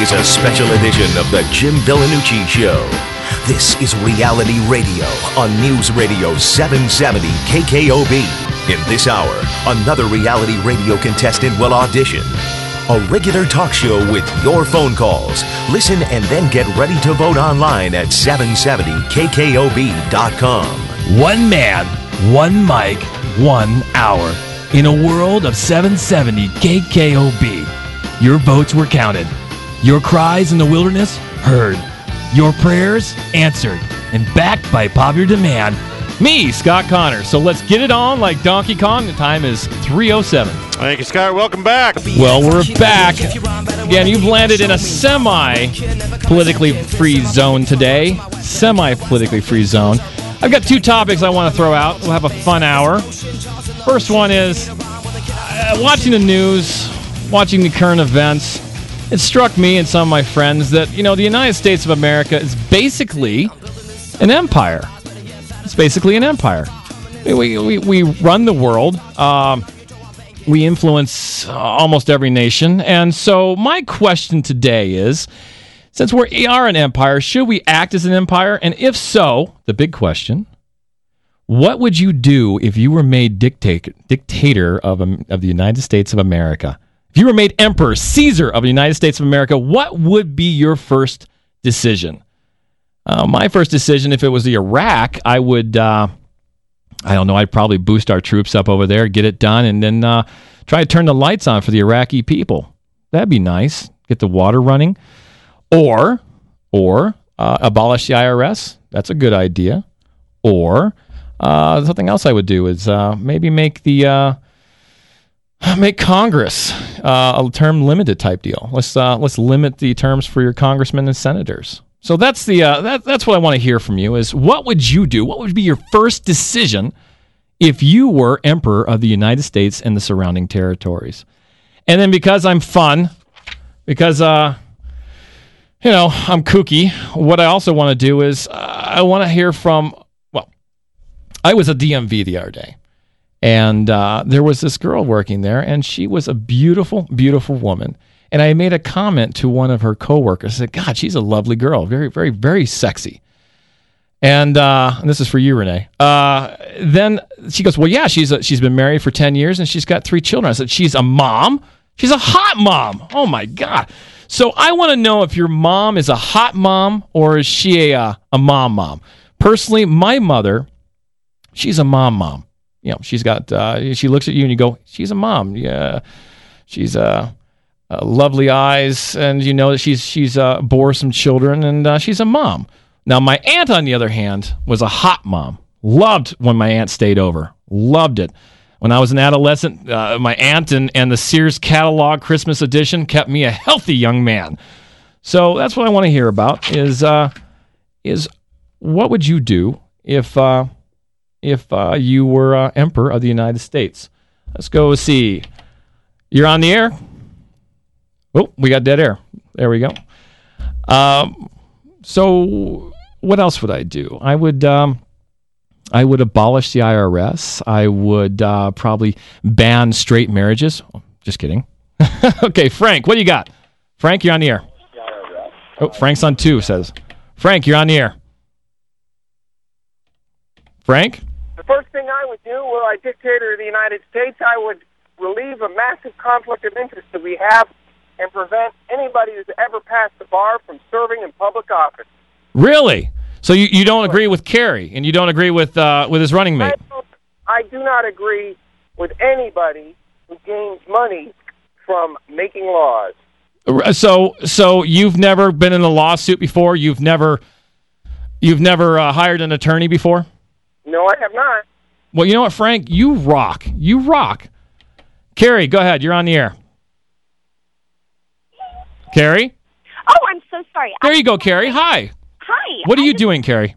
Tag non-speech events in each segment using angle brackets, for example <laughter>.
is a special edition of the Jim Villanucci Show. This is reality radio on News Radio 770 KKOB. In this hour, another reality radio contestant will audition. A regular talk show with your phone calls. Listen and then get ready to vote online at 770kkob.com. One man, one mic, one hour. In a world of 770 KKOB, your votes were counted. Your cries in the wilderness heard. Your prayers answered. And backed by popular demand, me, Scott Connor. So let's get it on like Donkey Kong. The time is 307. Thank you, Scott. Welcome back. Well, we're back. Again, you've landed in a semi politically free zone today. Semi politically free zone. I've got two topics I want to throw out. We'll have a fun hour. First one is uh, watching the news, watching the current events. It struck me and some of my friends that, you know, the United States of America is basically an empire. It's basically an empire. We, we, we run the world. Um, we influence almost every nation. And so, my question today is since we are an empire, should we act as an empire? And if so, the big question what would you do if you were made dictator, dictator of, um, of the United States of America? If you were made emperor, Caesar of the United States of America, what would be your first decision? Uh, my first decision, if it was the Iraq, I would. Uh, I don't know. I'd probably boost our troops up over there, get it done, and then uh, try to turn the lights on for the Iraqi people. That'd be nice. Get the water running, or or uh, abolish the IRS. That's a good idea. Or uh, something else I would do is uh, maybe make the uh, <sighs> make Congress uh, a term limited type deal. Let's uh, let's limit the terms for your congressmen and senators. So that's the uh, that, that's what I want to hear from you is what would you do? What would be your first decision if you were emperor of the United States and the surrounding territories? And then because I'm fun, because uh, you know I'm kooky, what I also want to do is uh, I want to hear from. Well, I was a DMV the other day, and uh, there was this girl working there, and she was a beautiful, beautiful woman. And I made a comment to one of her coworkers. I said, God, she's a lovely girl. Very, very, very sexy. And, uh, and this is for you, Renee. Uh, then she goes, Well, yeah, she's, a, she's been married for 10 years and she's got three children. I said, She's a mom. She's a hot mom. Oh, my God. So I want to know if your mom is a hot mom or is she a, uh, a mom mom? Personally, my mother, she's a mom mom. You know, she's got, uh, she looks at you and you go, She's a mom. Yeah. She's. Uh, uh, lovely eyes, and you know that she's she's uh, bore some children, and uh, she's a mom. Now, my aunt, on the other hand, was a hot mom. Loved when my aunt stayed over. Loved it. When I was an adolescent, uh, my aunt and, and the Sears catalog Christmas edition kept me a healthy young man. So that's what I want to hear about. Is uh, is what would you do if uh, if you were emperor of the United States? Let's go see. You're on the air. Oh, we got dead air. There we go. Um, so what else would I do? I would um, I would abolish the IRS. I would uh, probably ban straight marriages. Oh, just kidding. <laughs> okay, Frank, what do you got? Frank, you're on the air. Oh, Frank's on two. Says Frank, you're on the air. Frank. First thing I would do, were I dictator of the United States, I would relieve a massive conflict of interest that we have and prevent anybody who's ever passed the bar from serving in public office. Really? So you, you don't agree with Kerry, and you don't agree with uh, with his running mate? I, I do not agree with anybody who gains money from making laws. So so you've never been in a lawsuit before? You've never you've never uh, hired an attorney before? No, I have not. Well, you know what, Frank? You rock. You rock. Carrie, go ahead. You're on the air. Carrie? Oh, I'm so sorry. There you go, Carrie. Hi. Hi. What are you doing, Carrie?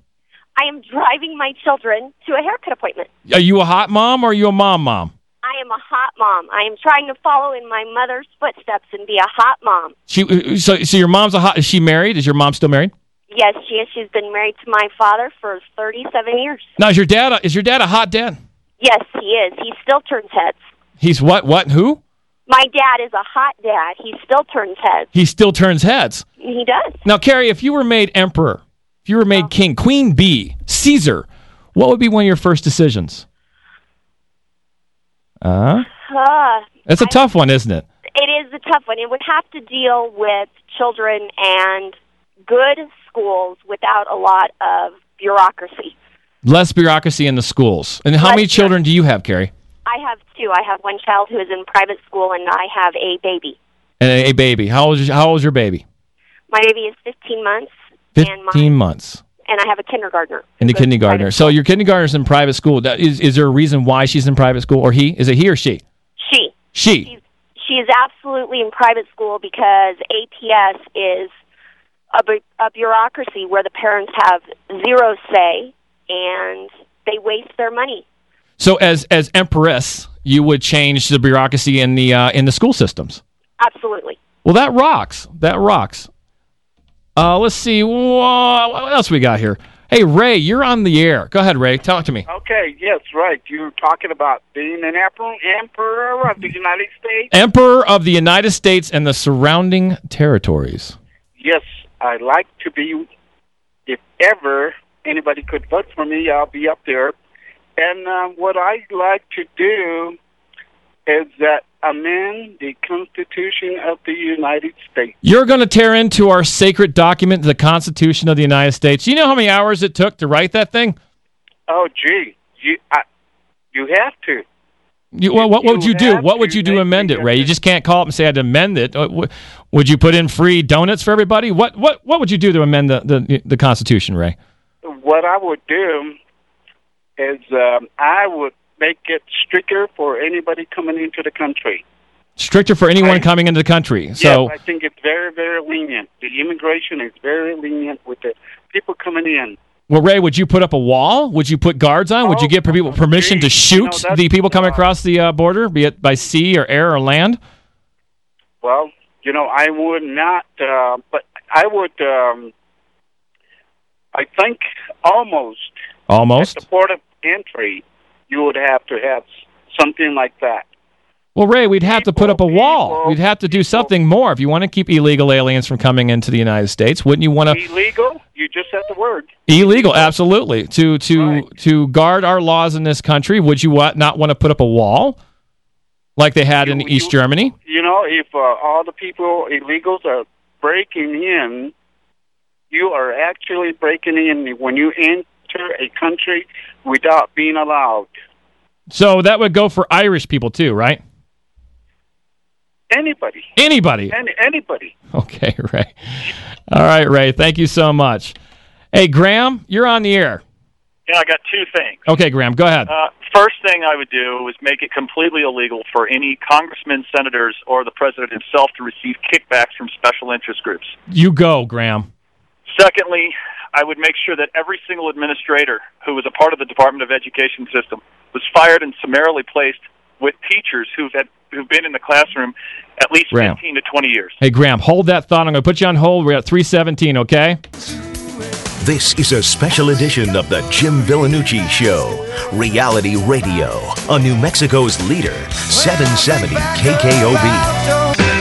I am driving my children to a haircut appointment. Are you a hot mom or are you a mom mom? I am a hot mom. I am trying to follow in my mother's footsteps and be a hot mom. She uh, so so your mom's a hot is she married? Is your mom still married? Yes, she is. She's been married to my father for 37 years. Now, is your dad a, is your dad a hot dad? Yes, he is. He still turns heads. He's what what who? My dad is a hot dad. He still turns heads. He still turns heads. He does. Now, Carrie, if you were made emperor, if you were made king, queen bee, Caesar, what would be one of your first decisions? Uh, Uh, that's a tough one, isn't it? it is a tough one. It would have to deal with children and good schools without a lot of bureaucracy. Less bureaucracy in the schools. And how Less many children do you have, Carrie? I have two. I have one child who is in private school, and I have a baby. And a, a baby. How old, is, how old is your baby? My baby is 15 months, and my 15 months. and I have a kindergartner. In the who goes to kindergartner. So your kindergartner's in private school. Is, is there a reason why she's in private school? Or he? Is it he or she? She. She. She's, she is absolutely in private school because APS is a, bu- a bureaucracy where the parents have zero say and they waste their money. So as as empress, you would change the bureaucracy in the uh, in the school systems. Absolutely. Well, that rocks. That rocks. Uh, let's see. Wha- What else we got here? Hey, Ray, you're on the air. Go ahead, Ray. Talk to me. Okay, yes, right. You're talking about being an emperor, emperor of the United States. Emperor of the United States and the surrounding territories. Yes, I'd like to be. If ever anybody could vote for me, I'll be up there. And uh, what I'd like to do is that amend the Constitution of the United States. You're going to tear into our sacred document, the Constitution of the United States. Do you know how many hours it took to write that thing? Oh, gee, you I, you have to. You, well, what, what would You do? What would you do to amend it, Ray? You just can't call up and say I'd amend it. Uh, Would you put in free donuts for everybody? What what what would you do to amend the the, the Constitution, Ray? What I would do is um, I would make it stricter for anybody coming into the country. Stricter for anyone I- coming into the country. So yes, I think it's very, very lenient. The immigration is very lenient with the people coming in. Well, Ray, would you put up a wall? Would you put guards on? would you Oh, give people permission to shoot You know, the people coming uh, across the uh, border, be it by sea or air or land? Well, you know, I would not, uh, but I would. Um, I think almost Almost. at the port of entry, you would have to have something like that. Well, Ray, we'd have to put up a People, wall. people, We'd have to do people. something more if you want to keep illegal aliens from coming into the United States. Wouldn't you want to Illegal? You just said the word. illegal? Absolutely. To to Right. to guard our laws in this country, would you not want to put up a wall like they had in You- East you- Germany? You know, if uh, all the people illegals are breaking in, you are actually breaking in when you enter a country without being allowed. So that would go for Irish people too, right? Anybody, Anybody. any, anybody. Okay, <laughs> Ray. All right, Ray. Thank you so much. Hey, Graham, you're on the air. Yeah, I got two things. Okay, Graham, go ahead. Uh, first thing I would do is make it completely illegal for any congressmen, senators, or the president himself to receive kickbacks from special interest groups. You go, Graham. Secondly, I would make sure that every single administrator who was a part of the Department of Education system was fired and summarily placed with teachers who've had, who've been in the classroom at least Graham. 15 to 20 years. Hey, Graham, hold that thought. I'm going to put you on hold. We're at 317, okay? This is a special edition of the Jim Villanucci Show, reality radio on New Mexico's leader, 770 KKOB.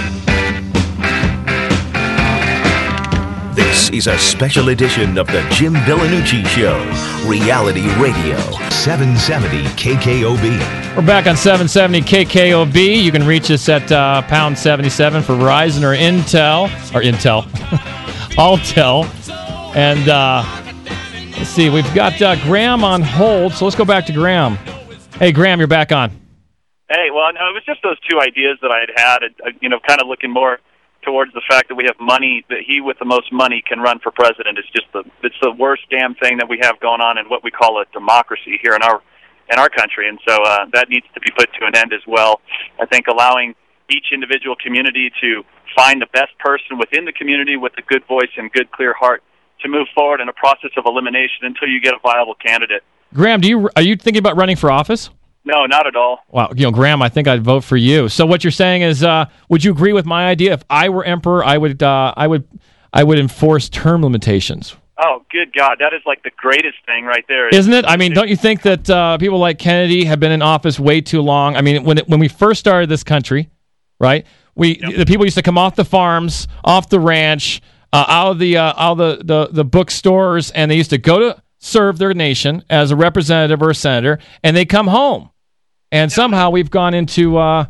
This is a special edition of the Jim Villanucci Show, reality radio, 770 KKOB. We're back on 770 KKOB. You can reach us at uh, pound 77 for Verizon or Intel, or Intel, <laughs> Alltel. And uh, let's see, we've got uh, Graham on hold, so let's go back to Graham. Hey, Graham, you're back on. Hey, well, no, it was just those two ideas that I had had. uh, You know, kind of looking more towards the fact that we have money that he with the most money can run for president. It's just the it's the worst damn thing that we have going on in what we call a democracy here in our in our country, and so uh, that needs to be put to an end as well. I think allowing each individual community to find the best person within the community with a good voice and good clear heart to move forward in a process of elimination until you get a viable candidate. Graham, do you are you thinking about running for office? No, not at all. Wow, you know, Graham, I think I'd vote for you. So what you're saying is, uh, would you agree with my idea? If I were emperor, I would, uh, I would, I would enforce term limitations. Oh, good God, that is like the greatest thing right there. Isn't it? I mean, don't you think that uh, people like Kennedy have been in office way too long? I mean, when it, when we first started this country, right? We the people used to come off the farms, off the ranch, uh, out of the uh, out of the, the the bookstores, and they used to go to serve their nation as a representative or a senator, and they come home. And somehow we've gone into uh,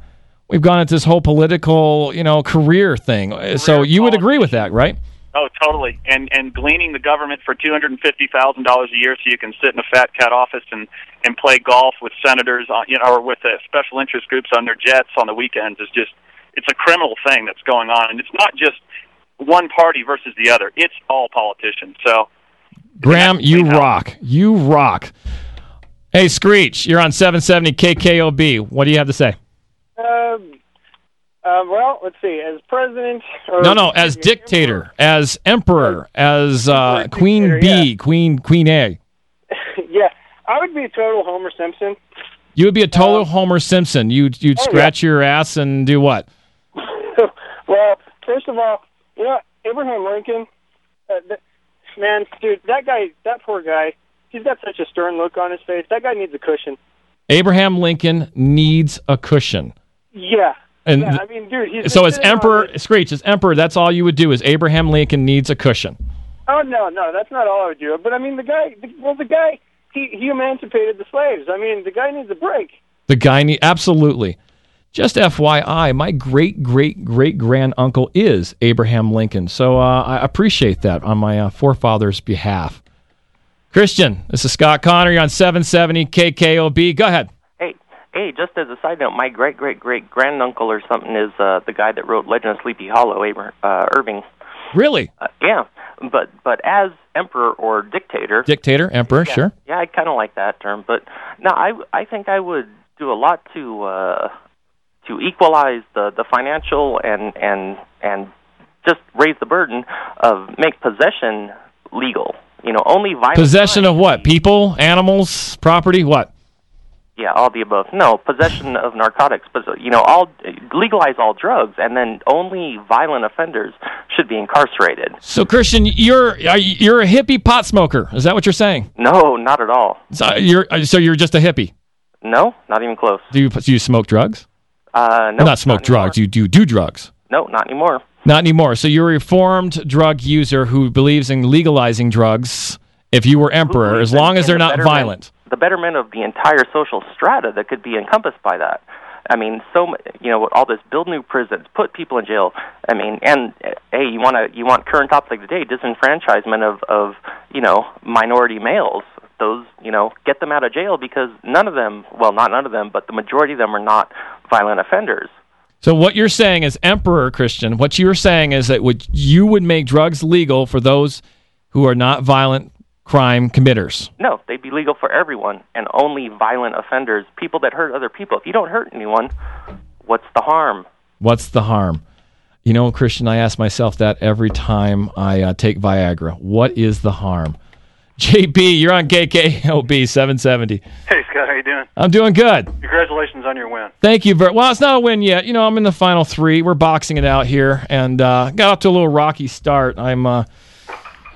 we've gone into this whole political, you know, career thing. so you would agree with that, right? Oh, totally. And and gleaning the government for two hundred and fifty thousand dollars a year, so you can sit in a fat cat office and and play golf with senators, on, you know, or with uh, special interest groups on their jets on the weekends is just it's a criminal thing that's going on, and it's not just one party versus the other. It's all politicians. So, Graham, you rock. You rock. Hey, Screech, you're on 770 KKOB. What do you have to say? Um, uh, well, let's see. As president, or No, no, as dictator, as emperor, as uh, Emperor, Queen dictator, B, Queen Queen A. <laughs> yeah, I would be a total Homer Simpson. You would be a total Homer Simpson. You'd you'd oh, yeah. scratch your ass and do what? <laughs> well, first of all, you know Abraham Lincoln. Uh, th- man, dude, that guy, that poor guy, he's got such a stern look on his face. That guy needs a cushion. Abraham Lincoln needs a cushion. Yeah. And yeah, I mean, dude, he's so as emperor, Screech, as emperor, that's all you would do is Abraham Lincoln needs a cushion. Oh no, no, that's not all I would do. But I mean, the guy, the, well, the guy, he he emancipated the slaves. I mean, the guy needs a break. The guy need absolutely. Just FYI, my great great great grand uncle is Abraham Lincoln, so uh, I appreciate that on my uh, forefathers' behalf. Christian, this is Scott Connor. You're on 770 KKOB. Go ahead. Hey, hey, just as a side note, my great great great granduncle or something is uh, the guy that wrote Legend of Sleepy Hollow, Abra- uh, Irving. Really? Uh, yeah, but but as emperor or dictator, Dictator, emperor, yeah, sure. Yeah, I kind of like that term, but no, I I think I would do a lot to uh, to equalize the the financial and and and just raise the burden of make possession legal. You know, only violent Possession crime- of what? People, animals, property, what? Yeah, all the above. No, possession of narcotics, but you know, all legalize all drugs, and then only violent offenders should be incarcerated. So, Christian, you're you- you're a hippie pot smoker. Is that what you're saying? No, not at all. So you're so you're just a hippie. No, not even close. Do you do you smoke drugs? Uh, no, not smoke drugs. You do do drugs. No, not anymore. Not anymore. So you're a reformed drug user who believes in legalizing drugs. If you were emperor, as long as they're the not violent. The betterment of the entire social strata that could be encompassed by that. I mean, so you know, all this build new prisons, put people in jail. I mean, and hey, you want to you want current topics like today, disenfranchisement of of you know minority males. Those you know get them out of jail because none of them, well, not none of them, but the majority of them are not violent offenders. So what you're saying is emperor Christian. What you're saying is that would you would make drugs legal for those who are not violent crime committers. No, they'd be legal for everyone, and only violent offenders, people that hurt other people. If you don't hurt anyone, what's the harm? What's the harm? You know, Christian, I ask myself that every time I uh, take Viagra. What is the harm? JB, you're on KKOB 770. Hey Scott, how you doing? I'm doing good. Congratulations on your win. Thank you very well. It's not a win yet. You know, I'm in the final three. We're boxing it out here, and uh, got off to a little rocky start. I'm. Uh,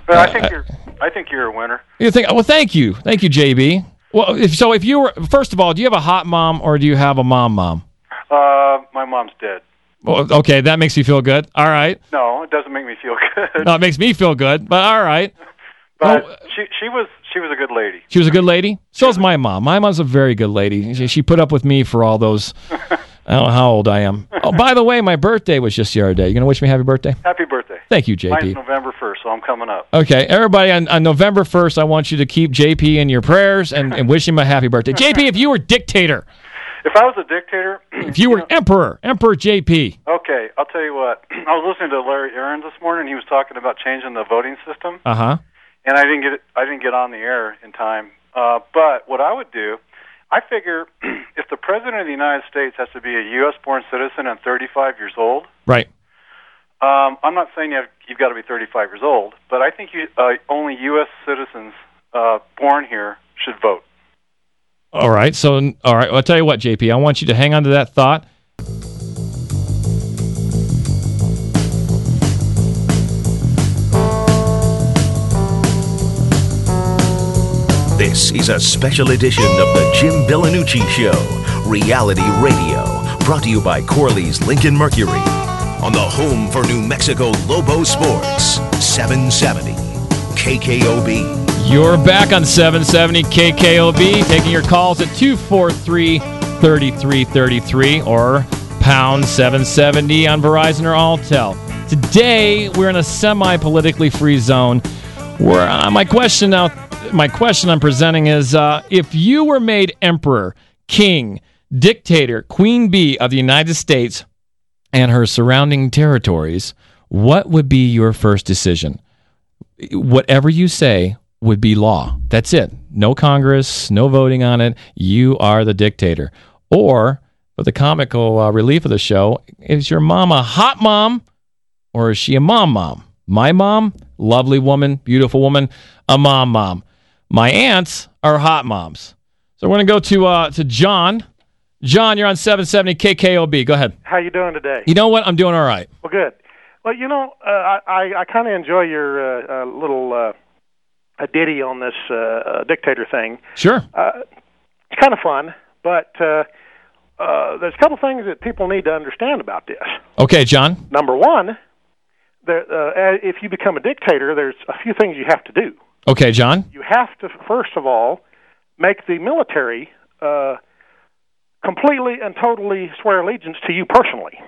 Well, I Uh, think you're. I think you're a winner. you think? Well, thank you, thank you, JB. Well, if, so if you were first of all, do you have a hot mom or do you have a mom mom? Uh, my mom's dead. Well, okay, that makes you feel good. All right. No, it doesn't make me feel <laughs> good. No, it makes me feel good. But all right. But well- she she was she was a good lady. She was a good lady. So is my mom. My mom's a very good lady. She, she put up with me for all those. <laughs> I don't know how old I am. Oh, by the way, my birthday was just the other day. You gonna wish me happy birthday? Happy birthday. Thank you, Mine's JP. November first, so I'm coming up. Okay, everybody on, on November 1st, I want you to keep JP in your prayers and, and wish him a happy birthday. JP, if you were dictator, If I was a dictator, <clears throat> if you were emperor, Emperor JP, okay, I'll tell you what. <clears throat> I was listening to Larry Ahrens this morning. He was talking about changing the voting system, uh huh. And I didn't get it, I didn't get on the air in time. Uh, but what I would do, I figure, <clears throat> if the president of the United States has to be a U.S. born citizen and 35 years old, Right. Um, I'm not saying you have, you've got to be 35 years old, but I think you, uh, only U.S. citizens uh, born here should vote. All right. So, all right. I'll tell you what, JP, I want you to hang on to that thought. This is a special edition of the Jim Villanucci Show, reality radio, brought to you by Corley's Lincoln Mercury. On the home for New Mexico Lobo Sports, 770 KKOB. You're back on 770 KKOB, taking your calls at 243 3333 or pound 770 on Verizon or Alltel. Today, we're in a semi politically free zone. Where uh, my question now, my question I'm presenting is uh, if you were made emperor, king, dictator, queen bee of the United States and her surrounding territories, what would be your first decision? Whatever you say would be law. That's it. No Congress, no voting on it. You are the dictator. Or, for the comical uh, relief of the show, is your mom a hot mom or is she a mom mom? My mom, lovely woman, beautiful woman, a mom mom. My aunts are hot moms. So we're going to go to uh, to John. John, you're on 770 KKOB. Go ahead. How you doing today? You know what? I'm doing all right. Well, good. Well, you know, uh, I I, I kind of enjoy your uh, uh, little uh, a ditty on this uh, uh, dictator thing. Sure. Uh, it's kind of fun, but uh, uh, there's a couple things that people need to understand about this. Okay, John. Number one, there, uh, if you become a dictator, there's a few things you have to do. Okay, John. You have to first of all make the military uh, completely and totally swear allegiance to you personally.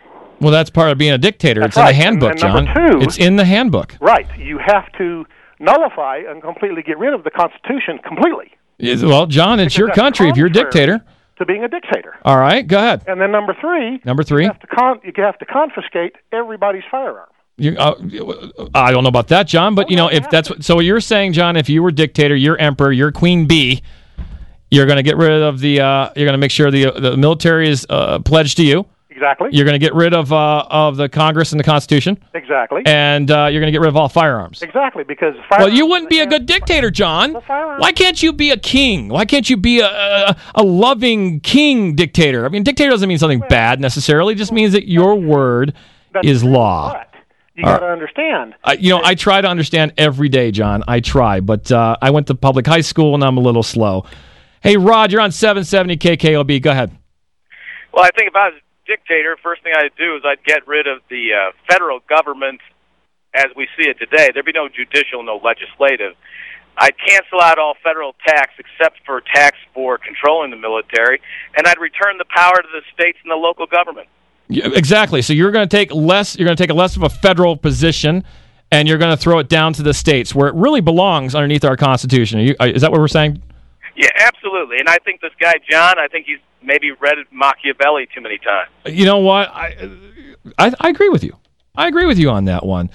Well, that's part of being a dictator. That's it's in the handbook, And- and John. two- it's in the handbook. Right. You have to nullify and completely get rid of the Constitution completely Well, John, it's Because your country. If you're a dictator, to being a dictator. all right, go ahead. And then number three, Number three. you have to con- you have to confiscate everybody's firearm. You, uh, I don't know about that, John, but you know, if that's what, so, what you're saying, John, if you were dictator, you're emperor, you're queen bee, you're going to get rid of the, uh, you're going to make sure the the military is uh, pledged to you. Exactly. You're going to get rid of uh, of the Congress and the Constitution, Exactly. and uh, you're going to get rid of all firearms. exactly because Well, you wouldn't be a good dictator, John. Why can't you be a king? Why can't you be a, a, a loving king dictator? I mean, dictator doesn't mean something bad necessarily. It just means that your word That's is law. You got to understand. I, you know, I try to understand every day, John. I try, but uh, I went to public high school and I'm a little slow. Hey, Rod, you're on 770 KKOB. Go ahead. Well, I think if I was a dictator, first thing I'd do is I'd get rid of the uh, federal government as we see it today. There'd be no judicial, no legislative. I'd cancel out all federal tax except for tax for controlling the military, and I'd return the power to the states and the local government. Yeah, exactly. So you're going to take less. You're going to take a less of a federal position, and you're going to throw it down to the states where it really belongs underneath our Constitution. Are you, uh, is that what we're saying? Yeah, absolutely. And I think this guy John, I think he's maybe read Machiavelli too many times. You know what? I, I, I agree with you. I agree with you on that one.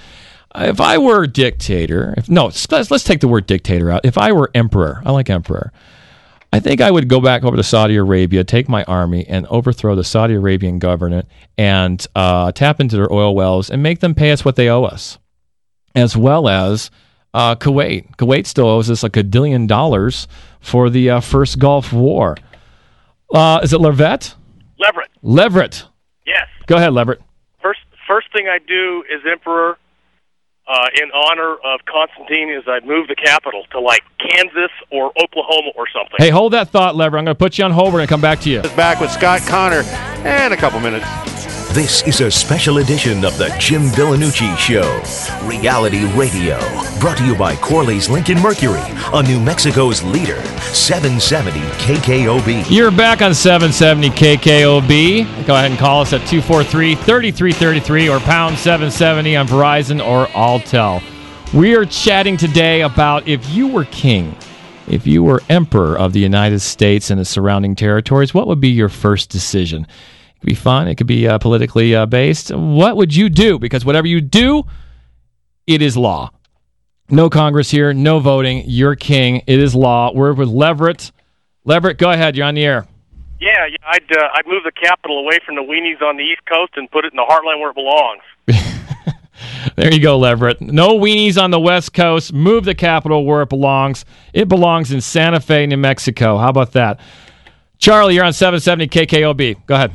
If I were dictator, if no, let's, let's take the word dictator out. If I were emperor, I like emperor. I think I would go back over to Saudi Arabia, take my army, and overthrow the Saudi Arabian government and uh, tap into their oil wells and make them pay us what they owe us, as well as uh, Kuwait. Kuwait still owes us like a billion dollars for the uh, first Gulf War. Uh, is it Levet? Leverett. Leverett. Yes. Go ahead, Leverett. First, first thing I do is emperor, uh, in honor of Constantine, is I'd move the capital to like Kansas or Oklahoma or something. Hey, hold that thought, Lever. I'm going to put you on hold. We're going to come back to you. Back with Scott Connor and a couple minutes. This is a special edition of the Jim Villanucci Show, reality radio, brought to you by Corley's Lincoln Mercury, on New Mexico's leader, 770 KKOB. You're back on 770 KKOB. Go ahead and call us at 243 3333 or pound 770 on Verizon or Alltel. We are chatting today about if you were king, if you were emperor of the United States and the surrounding territories, what would be your first decision? It could be fun, it could be uh, politically uh, based. What would you do? Because whatever you do, it is law. No Congress here, no voting. You're king. It is law. We're with Leverett. Leverett, go ahead. You're on the air. Yeah, yeah I'd uh, I'd move the capital away from the weenies on the East Coast and put it in the heartland where it belongs. <laughs> There you go, Leverett. No weenies on the West Coast. Move the capital where it belongs. It belongs in Santa Fe, New Mexico. How about that? Charlie, you're on 770 KKOB. Go ahead.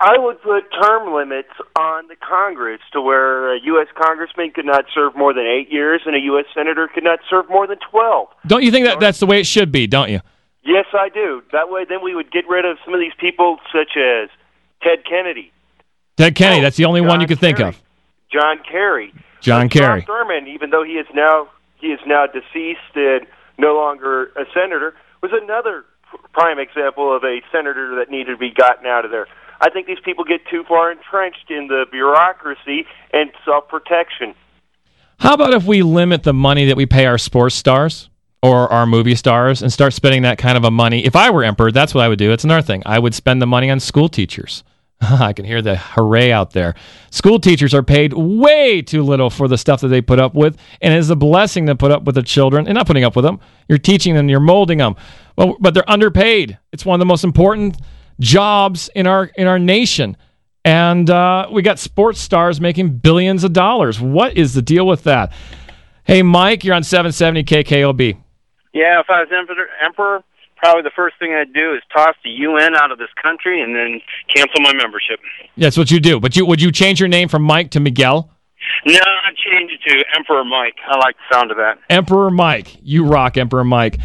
I would put term limits on the Congress to where a U.S. congressman could not serve more than eight years and a U.S. senator could not serve more than 12. Don't you think that that's the way it should be, don't you? Yes, I do. That way, then we would get rid of some of these people, such as Ted Kennedy, Ted Kennedy, oh, that's the only one you could think of. John Kerry, John Kerry. Strom Thurmond, even though he is now he is now deceased and no longer a senator, was another prime example of a senator that needed to be gotten out of there. I think these people get too far entrenched in the bureaucracy and self protection. How about if we limit the money that we pay our sports stars or our movie stars and start spending that kind of a money? If I were emperor, that's what I would do. It's another thing. I would spend the money on school teachers. <laughs> I can hear the hooray out there. School teachers are paid way too little for the stuff that they put up with, and it's a blessing to put up with the children. And not putting up with them, you're teaching them, you're molding them. Well, but they're underpaid. It's one of the most important jobs in our in our nation. And uh, we got sports stars making billions of dollars. What is the deal with that? Hey, Mike, you're on 770 KKOB. Yeah, if I was emperor, probably the first thing I'd do is toss the UN out of this country and then cancel my membership. That's what you do. But you would you change your name from Mike to Miguel? No, I'd change it to Emperor Mike. I like the sound of that. Emperor Mike. You rock, Emperor Mike.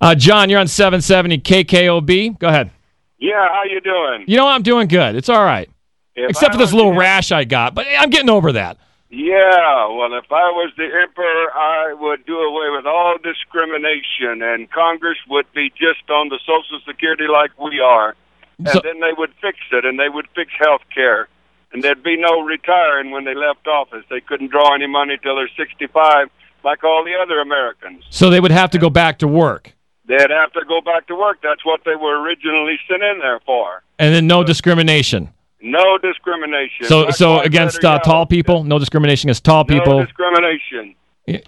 Uh, John, you're on 770 KKOB. Go ahead. Yeah, how you doing? You know, I'm doing good. It's all right. If Except I for this little the- rash I got, but I'm getting over that. Yeah, well, if I was the emperor, I would do away with all discrimination, and Congress would be just on the Social Security like we are, and So- then they would fix it, and they would fix health care, and there'd be no retiring when they left office. They couldn't draw any money till they're 65, like all the other Americans. So they would have to go back to work. They'd have to go back to work. That's what they were originally sent in there for. And then no discrimination. No discrimination. So so against uh, tall people, no discrimination against tall people. No discrimination.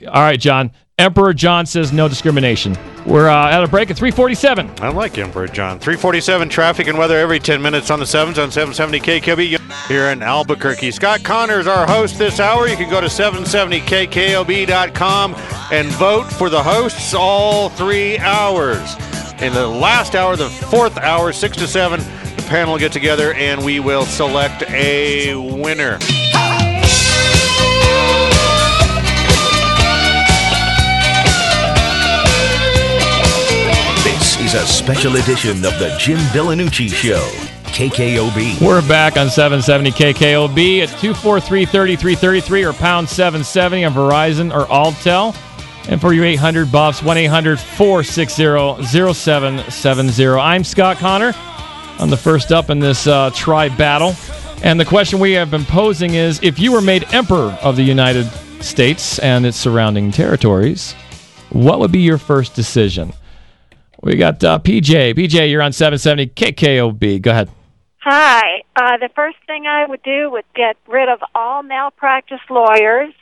All right, John. Emperor John says no discrimination. We're uh, at a break at 347. I like Emperor John. 347 traffic and weather every 10 minutes on the 7s on 770 KKB here in Albuquerque. Scott Connors, our host this hour. You can go to 770KKOB.com and vote for the hosts all three hours. In the last hour, the fourth hour, 6 to 7, the panel will get together and we will select a winner. Is a special edition of the Jim Villanucci Show. KKOB. We're back on 770 KKOB at 243 3333 or pound 770 on Verizon or Alltel. And for you 800 buffs, 1 800 460 0770. I'm Scott Connor. I'm the first up in this uh, battle. And the question we have been posing is if you were made Emperor of the United States and its surrounding territories, what would be your first decision? We got uh, PJ. PJ, you're on 770 KKOB. Go ahead. Hi. Uh, the first thing I would do would get rid of all malpractice lawyers,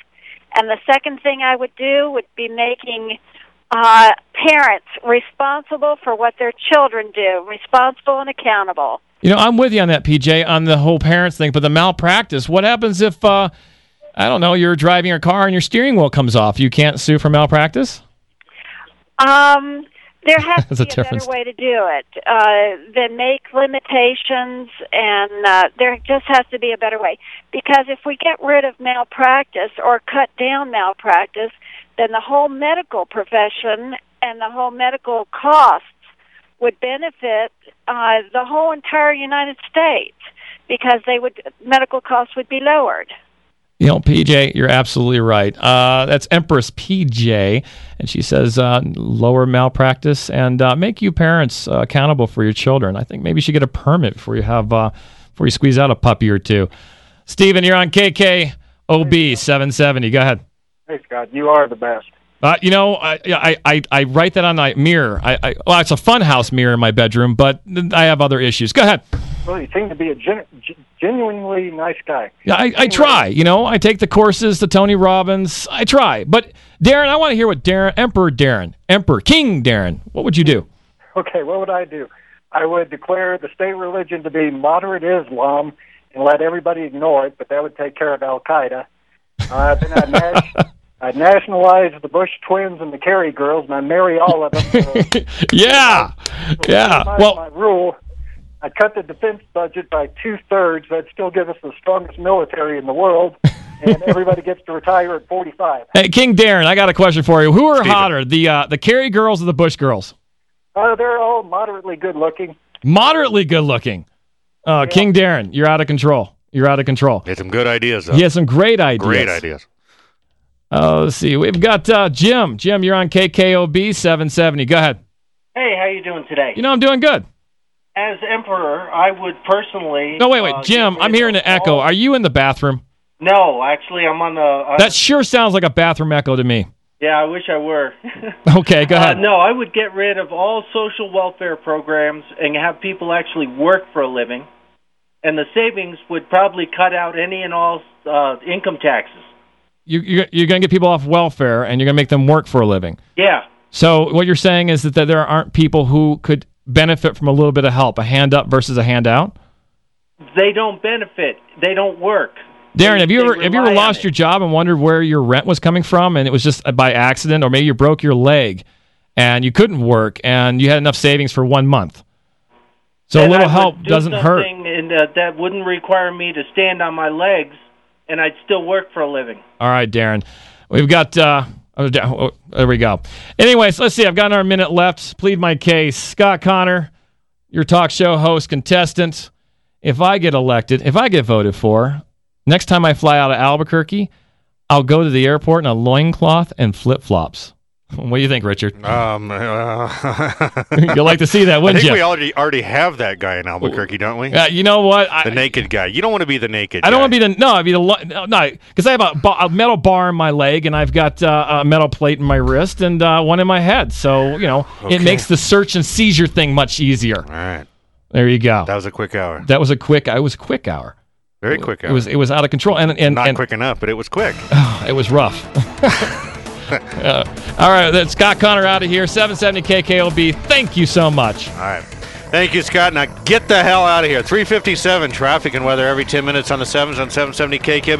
and the second thing I would do would be making uh, parents responsible for what their children do, responsible and accountable. You know, I'm with you on that, PJ, on the whole parents thing, but the malpractice, what happens if, uh, I don't know, you're driving your car and your steering wheel comes off? You can't sue for malpractice? Um, there has <laughs> to a be a, better way to do it. Uh, then make limitations, and uh, there just has to be a better way. Because if we get rid of malpractice or cut down malpractice, then the whole medical profession and the whole medical costs would benefit uh, the whole entire United States because they would medical costs would be lowered. You know, PJ, you're absolutely right. Uh, that's Empress PJ, and she says uh, lower malpractice and uh, make you parents uh, accountable for your children. I think maybe you should get a permit before you have uh, before you squeeze out a puppy or two. Steven, you're on KKOB 770. Go ahead. Hey, Scott, you are the best. Uh, you know, I, I, I, I write that on my mirror. I, I, well, it's a funhouse mirror in my bedroom, but I have other issues. Go ahead. Well, you seem to be a gen- genuinely nice guy. Yeah, I, I try. You know, I take the courses to Tony Robbins. I try. But Darren, I want to hear what Darren, Emperor Darren, Emperor King Darren. What would you do? Okay, what would I do? I would declare the state religion to be moderate Islam and let everybody ignore it, but that would take care of Al Qaeda. Uh, then I'd, nas- <laughs> I'd nationalize the Bush twins and the Kerry girls, and I'd marry all of them. So, <laughs> Yeah, yeah. Well, my rule, I'd cut the defense budget by two thirds. That'd still give us the strongest military in the world, <laughs> and everybody gets to retire at 45. hey, King Darren, I got a question for you. Who are hotter, the uh, the Kerry girls or the Bush girls? Uh, they're all moderately good looking. Moderately good looking. Uh, King Darren, you're out of control. You're out of control. He had some good ideas, though. He has some great ideas. Great ideas. Uh, let's see. We've got uh, Jim. Jim, you're on KKOB 770. Go ahead. Hey, how you doing today? You know, I'm doing good. As emperor, I would personally. No, wait, wait. uh, Jim, I'm hearing an echo. all- Are you in the bathroom? No, actually, I'm on the. Uh, That sure sounds like a bathroom echo to me. yeah, I wish I were. <laughs> Okay, go Uh, ahead. no, I would get rid of all social welfare programs and have people actually work for a living, and the savings would probably cut out any and all uh, income taxes. You, you're, you're going to get people off welfare and you're going to make them work for a living. Yeah, So what you're saying is that, that there aren't people who could benefit from a little bit of help, a hand up versus a handout? they don't benefit. They don't work. Darren, have you ever have you ever lost your job and wondered where your rent was coming from and it was just by accident or maybe you broke your leg and you couldn't work and you had enough savings for one month? So a little help do doesn't hurt. And uh, that wouldn't require me to stand on my legs, and I'd still work for a living. All right, Darren. We've got uh Oh, oh, oh, there we go. Anyways, let's see. I've got our minute left. Plead my case. Scott Connor, your talk show host, contestant. If I get elected, if I get voted for, next time I fly out of Albuquerque, I'll go to the airport in a loincloth and flip flops. What do you think, Richard? Um, uh, <laughs> <laughs> You'll like to see that, I wouldn't think you? we already already have that guy in Albuquerque, don't we? Uh, you know what? I, the naked guy. You don't want to be the naked. I don't want to be the no. I'd be the no, no, because I have a, ba- a metal bar in my leg and I've got uh, a metal plate in my wrist and uh, one in my head. So you know, Okay. it makes the search and seizure thing much easier. All right. There you go. That was a quick hour. That was a quick. I was a quick hour. Very quick hour. It was it was out of control and and, Not and quick enough, but it was quick. <sighs> it was rough. <laughs> <laughs> Uh, all right, that's Scott Connor out of here. 770 KKOB. Thank you so much. All right. Thank you, Scott. Now get the hell out of here. 357 traffic and weather every 10 minutes on the 7s on 770 KKB.